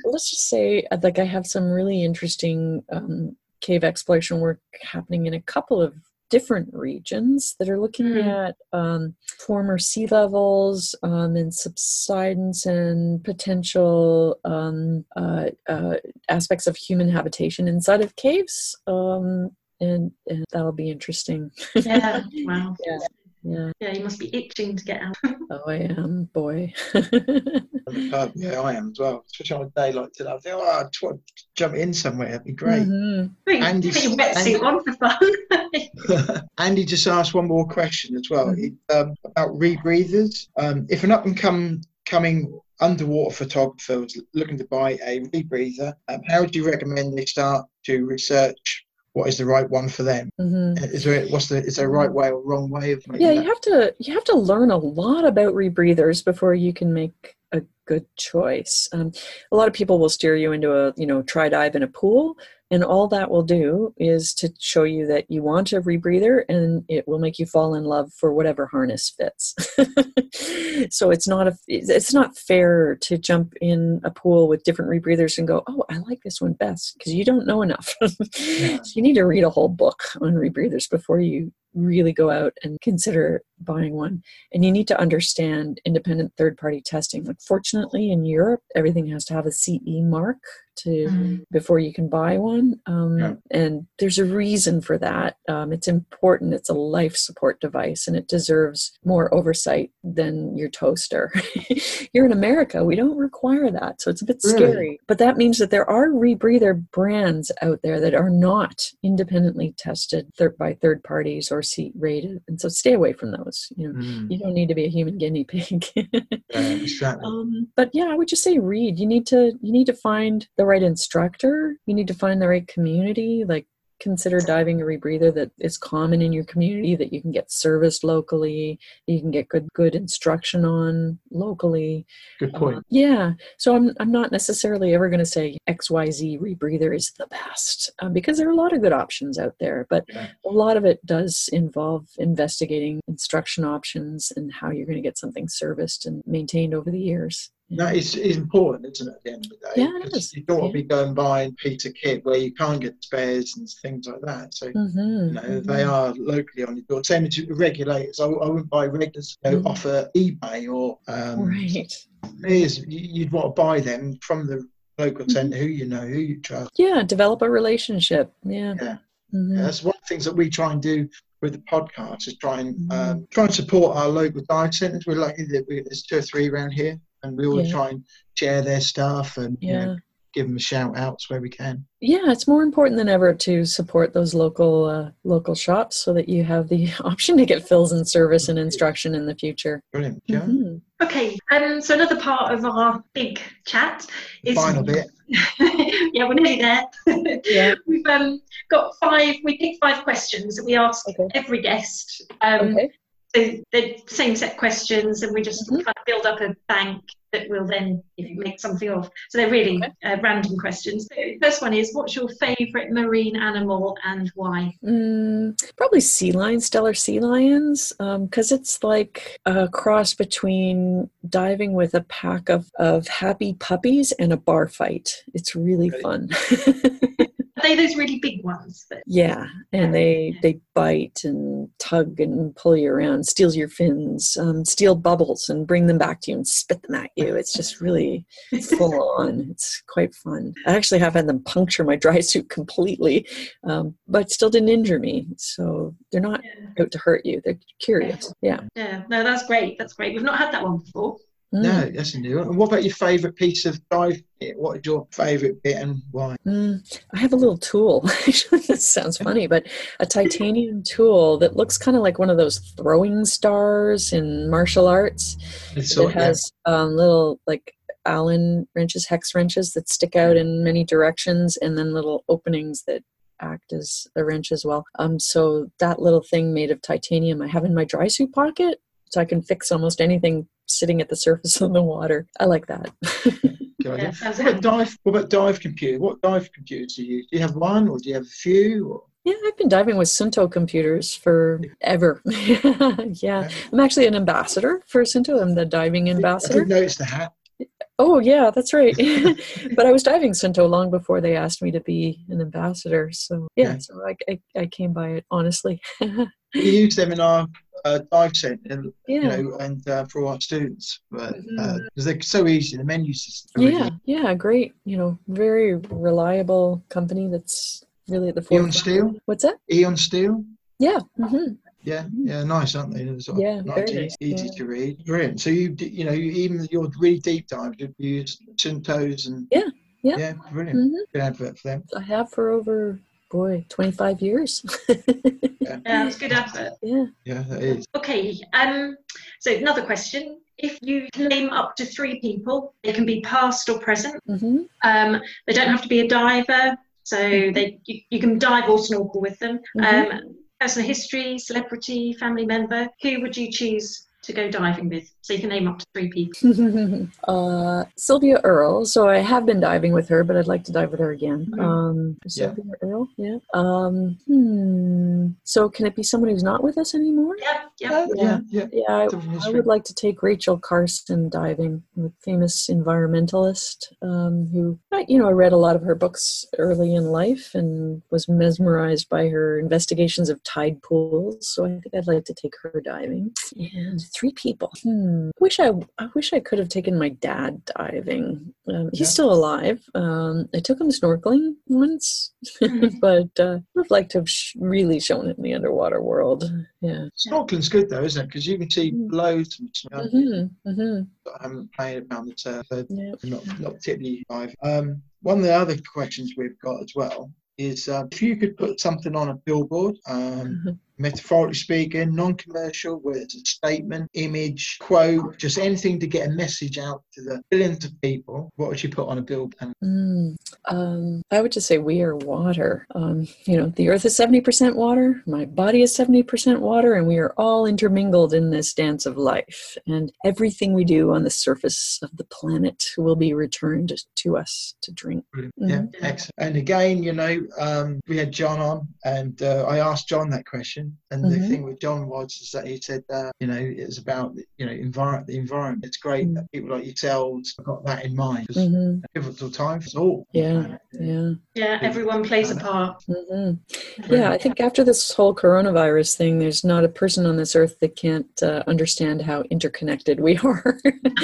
let's just say uh, like i have some really interesting um, cave exploration work happening in a couple of different regions that are looking Mm. at um, former sea levels um, and subsidence and potential um, uh, uh, aspects of human habitation inside of caves um, and, and that'll be interesting yeah, wow. yeah Yeah, Yeah, you must be itching to get out. oh i am boy Uh, yeah i am as well especially on a day like today i think oh i just want to jump in somewhere it'd be great Mhm. Put your- Andy's- put your wetsuit on for fun. Andy just asked one more question as well Mhm. Um, about rebreathers. Um, if an up and come coming underwater photographer was looking to buy a rebreather, um, how would you recommend they start to research what is the right one for them? Mhm. Is there what's the is there a right way or wrong way of making Yeah, you that? have to you have to learn a lot about rebreathers before you can make a good choice. Um, a lot of people will steer you into a you know try dive in a pool, and all that will do is to show you that you want a rebreather, and it will make you fall in love for whatever harness fits. so it's not a it's not fair to jump in a pool with different rebreathers and go, oh, I like this one best because you don't know enough. Yeah. So you need to read a whole book on rebreathers before you really go out and consider buying one. And you need to understand independent third party testing. Like fortunately in Europe, everything has to have a CE mark to Mm. before you can buy one. Um, Yeah. And there's a reason for that. Um, it's important. It's a life support device, and it deserves more oversight than your toaster. Here in America, we don't require that, so it's a bit Really? scary. But that means that there are rebreather brands out there that are not independently tested third by third parties or seat rated, and so stay away from those. You know, Mm, you don't need to be a human guinea pig. yeah, exactly. um, but yeah, I would just say read. You need to you need to find the right instructor. You need to find the right community. Like consider diving a rebreather that is common in your community that you can get serviced locally. You can get good good instruction on locally. Good point. Uh, yeah. So I'm I'm not necessarily ever going to say XYZ rebreather is the best um, because there are a lot of good options out there, but Yeah. a lot of it does involve investigating instruction options and how you're going to get something serviced and maintained over the years. That is, is important, isn't it, at the end of the day? Yeah, it is. You don't want to be going buying Peter kit where you can't get spares and things like that. So Mhm, You know, mhm. they are locally on your door. Same as regulators. I, I wouldn't buy regulators you know, Mhm. off of eBay or um, Right. You- you'd want to buy them from the local Mhm. centre who you know, who you trust. Yeah, develop a relationship. Yeah. Yeah. Mhm. Yeah, that's one of the things that we try and do with the podcast is try and Mhm. um, try and support our local dive centres. We're lucky that we, there's two or three around here, and we all Yeah. try and share their stuff and you know, give them a shout outs where we can. Yeah, it's more important than ever to support those local uh, local shops so that you have the option to get fills and service and instruction in the future. Brilliant. Yeah. Mm-hmm. Okay, um, so another part of our big chat is final bit. yeah, we're nearly there. yeah. We've um, got five. We picked five questions that we ask okay. every guest. Um, okay. So the same set questions, and we just mm-hmm. kind of build up a bank that will then make something of. So they're really uh, random questions. So first one is, what's your favourite marine animal and why? Mm, probably sea lions, Steller sea lions, because um, it's like a cross between diving with a pack of, of happy puppies and a bar fight. It's really fun. Are they those really big ones? That... Yeah, and they they bite and tug and pull you around, steals your fins, um, steal bubbles and bring them back to you and spit them at you. It's just really full on. It's quite fun. I actually have had them puncture my dry suit completely, um, but still didn't injure me. So they're not yeah. out to hurt you. They're curious. Yeah. Yeah. No, that's great. That's great. We've not had that one before. Mm. No, that's a new one. And what about your favourite piece of dive kit? What is your favourite bit and why? Mm, I have a little tool. this sounds funny, but a titanium tool that looks kind of like one of those throwing stars in martial arts. it has yeah. um, little like Allen wrenches, hex wrenches that stick out in many directions, and then little openings that act as a wrench as well. Um, so that little thing made of titanium I have in my dry suit pocket, so I can fix almost anything sitting at the surface of the water. I like that. yeah, what about dive? What about dive computer? What dive computers do you use? Do you have one, or do you have a few? Or? Yeah, I've been diving with Suunto computers forever. yeah, I'm actually an ambassador for Suunto. I'm the diving ambassador. I didn't notice the hat. Oh yeah, that's right. but I was diving Suunto long before they asked me to be an ambassador. So yeah, okay. so I, I, I came by it honestly. We use them in our uh, dive centre, yeah. you know, and uh, for our students, but because mm-hmm. uh, they're so easy, the menu system. Yeah, yeah, great. You know, very reliable company that's really at the forefront. Eon Steel. What's that? Eon Steel. Yeah. Mm-hmm. Yeah, yeah, nice, aren't they? Sort of yeah, nice, easy, easy yeah. to read. Brilliant. So you, you know, you, even your really deep dives, you use Suuntos and yeah, yeah, yeah, brilliant. Mm-hmm. Good advert for them. I have for over boy, 25 years. yeah, yeah it's good effort. Yeah. Yeah, that is. Okay. Um, so another question. If you name up to three people, they can be past or present. Mm-hmm. Um, they don't have to be a diver, so mm-hmm. they you, you, can dive or snorkel with them. Mm-hmm. Um, personal history, celebrity, family member. Who would you choose to go diving with? So you can name up to three people. uh, Sylvia Earle. So I have been diving with her, but I'd like to dive with her again. Mm-hmm. Um, Sylvia yeah. Earle. Yeah. Um, hmm. So can it be someone who's not with us anymore? Yeah. Yeah. Yeah. Yeah. yeah I, I, would like to take Rachel Carson diving, the famous environmentalist um, who, you know, I read a lot of her books early in life and was mesmerized by her investigations of tide pools. So I think I'd like to take her diving. And three people. Hmm. Wish I, I wish I could have taken my dad diving. Um, he's yeah. still alive. Um, I took him snorkeling once, mm-hmm. but uh, I'd like to have sh- really shown it in the underwater world. Yeah, snorkeling's good though, isn't it? Because you can see mm. loads of mm-hmm. Mm-hmm. I haven't played around the turf, so not not particularly dive. Um, one of the other questions we've got as well is uh, if you could put something on a billboard, um, mm-hmm metaphorically speaking, non-commercial, where it's a statement, image, quote, just anything to get a message out to the billions of people, what would you put on a billboard? Mm, um, I would just say we are water. Um, you know, the earth is 70% water, my body is 70% water, and we are all intermingled in this dance of life. And everything we do on the surface of the planet will be returned to us to drink. Mm-hmm. Yeah, excellent. And again, you know, um, we had John on, and uh, I asked John that question and mm-hmm. the thing with John was is that he said, uh, you know, it's about you know environment. The environment. It's great mm-hmm. that people like yourselves have got that in mind. It's mm-hmm. pivotal time for all. Yeah, yeah, yeah. Everyone plays a part. Mm-hmm. Yeah, I think after this whole coronavirus thing, there's not a person on this earth that can't uh, understand how interconnected we are.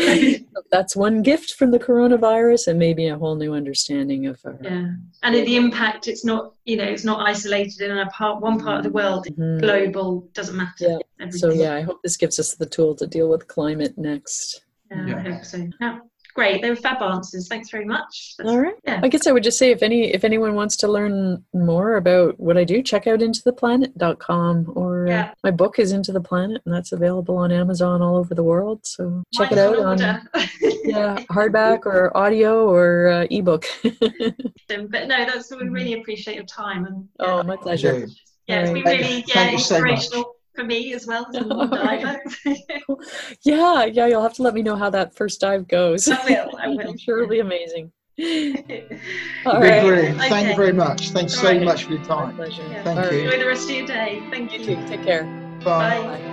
That's one gift from the coronavirus, and maybe a whole new understanding of our. Yeah, and the impact, it's not you know it's not isolated in a part one part of the world mm-hmm. global doesn't matter yeah. so yeah i hope this gives us the tool to deal with climate next yeah, yeah. i hope so yeah great. They were fab answers. Thanks very much. That's, All right. Yeah. I guess I would just say if any if anyone wants to learn more about what I do, check out intotheplanet.com or uh, yeah. uh, my book is Into the Planet and that's available on Amazon all over the world. So check it out on yeah hardback or audio or uh, ebook. but no, that's we really appreciate your time and yeah. oh my pleasure. Yeah, it's been really yeah inspirational. So for me as well as a diver. yeah, yeah, you'll have to let me know how that first dive goes. I will. I will. I'm sure it'll be amazing. All right. Brilliant. Okay. Thank you very much. Thanks All so right. much for your time. My pleasure. Yeah. Thank you. Enjoy the rest of your day. Thank you. you. Take care. Bye. Bye.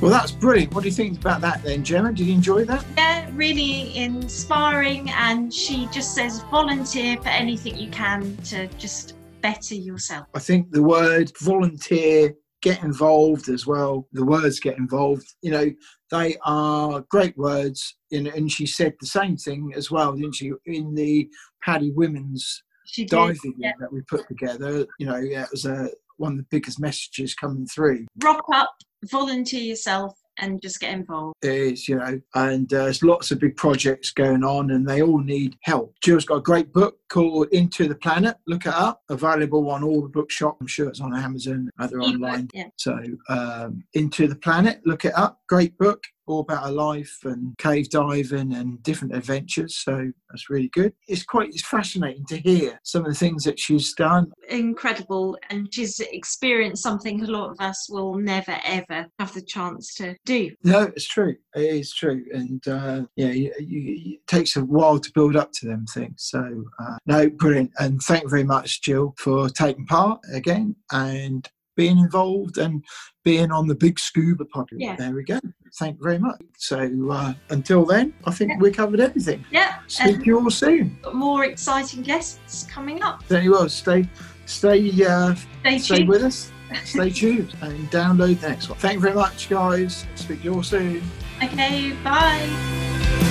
Well, that's brilliant. What do you think about that then, Gemma? Did you enjoy that? Yeah, really inspiring. And she just says volunteer for anything you can to just better yourself. I think the word volunteer, get involved as well, the words get involved, you know, they are great words. And she said the same thing as well, didn't she, in the PADI Women's diving yeah. that we put together. You know, yeah, it was a, one of the biggest messages coming through. Rock up volunteer yourself and just get involved. It is, you know, and uh, there's lots of big projects going on and they all need help. Jill's got a great book called Into the Planet. Look it up. Available on all the bookshop. I'm sure it's on Amazon, other online. Yeah. So, um, Into the Planet, look it up. Great book all about her life and cave diving and different adventures. So that's really good. It's quite it's fascinating to hear some of the things that she's done. Incredible, and she's experienced something a lot of us will never ever have the chance to do. No, it's true. It is true, and uh, yeah, you, you, it takes a while to build up to them things. So uh, no, brilliant, and thank you very much, Jill, for taking part again and being involved and being on the big scuba pod. Yeah. There we go. Thank you very much. So uh, until then, I think yeah. we covered everything. Yeah. Speak to you all soon. Got More exciting guests coming up. There you are. Stay, stay, uh, stay, stay with us. Stay tuned and download the next one. Thank you very much, guys. Speak to you all soon. Okay. Bye.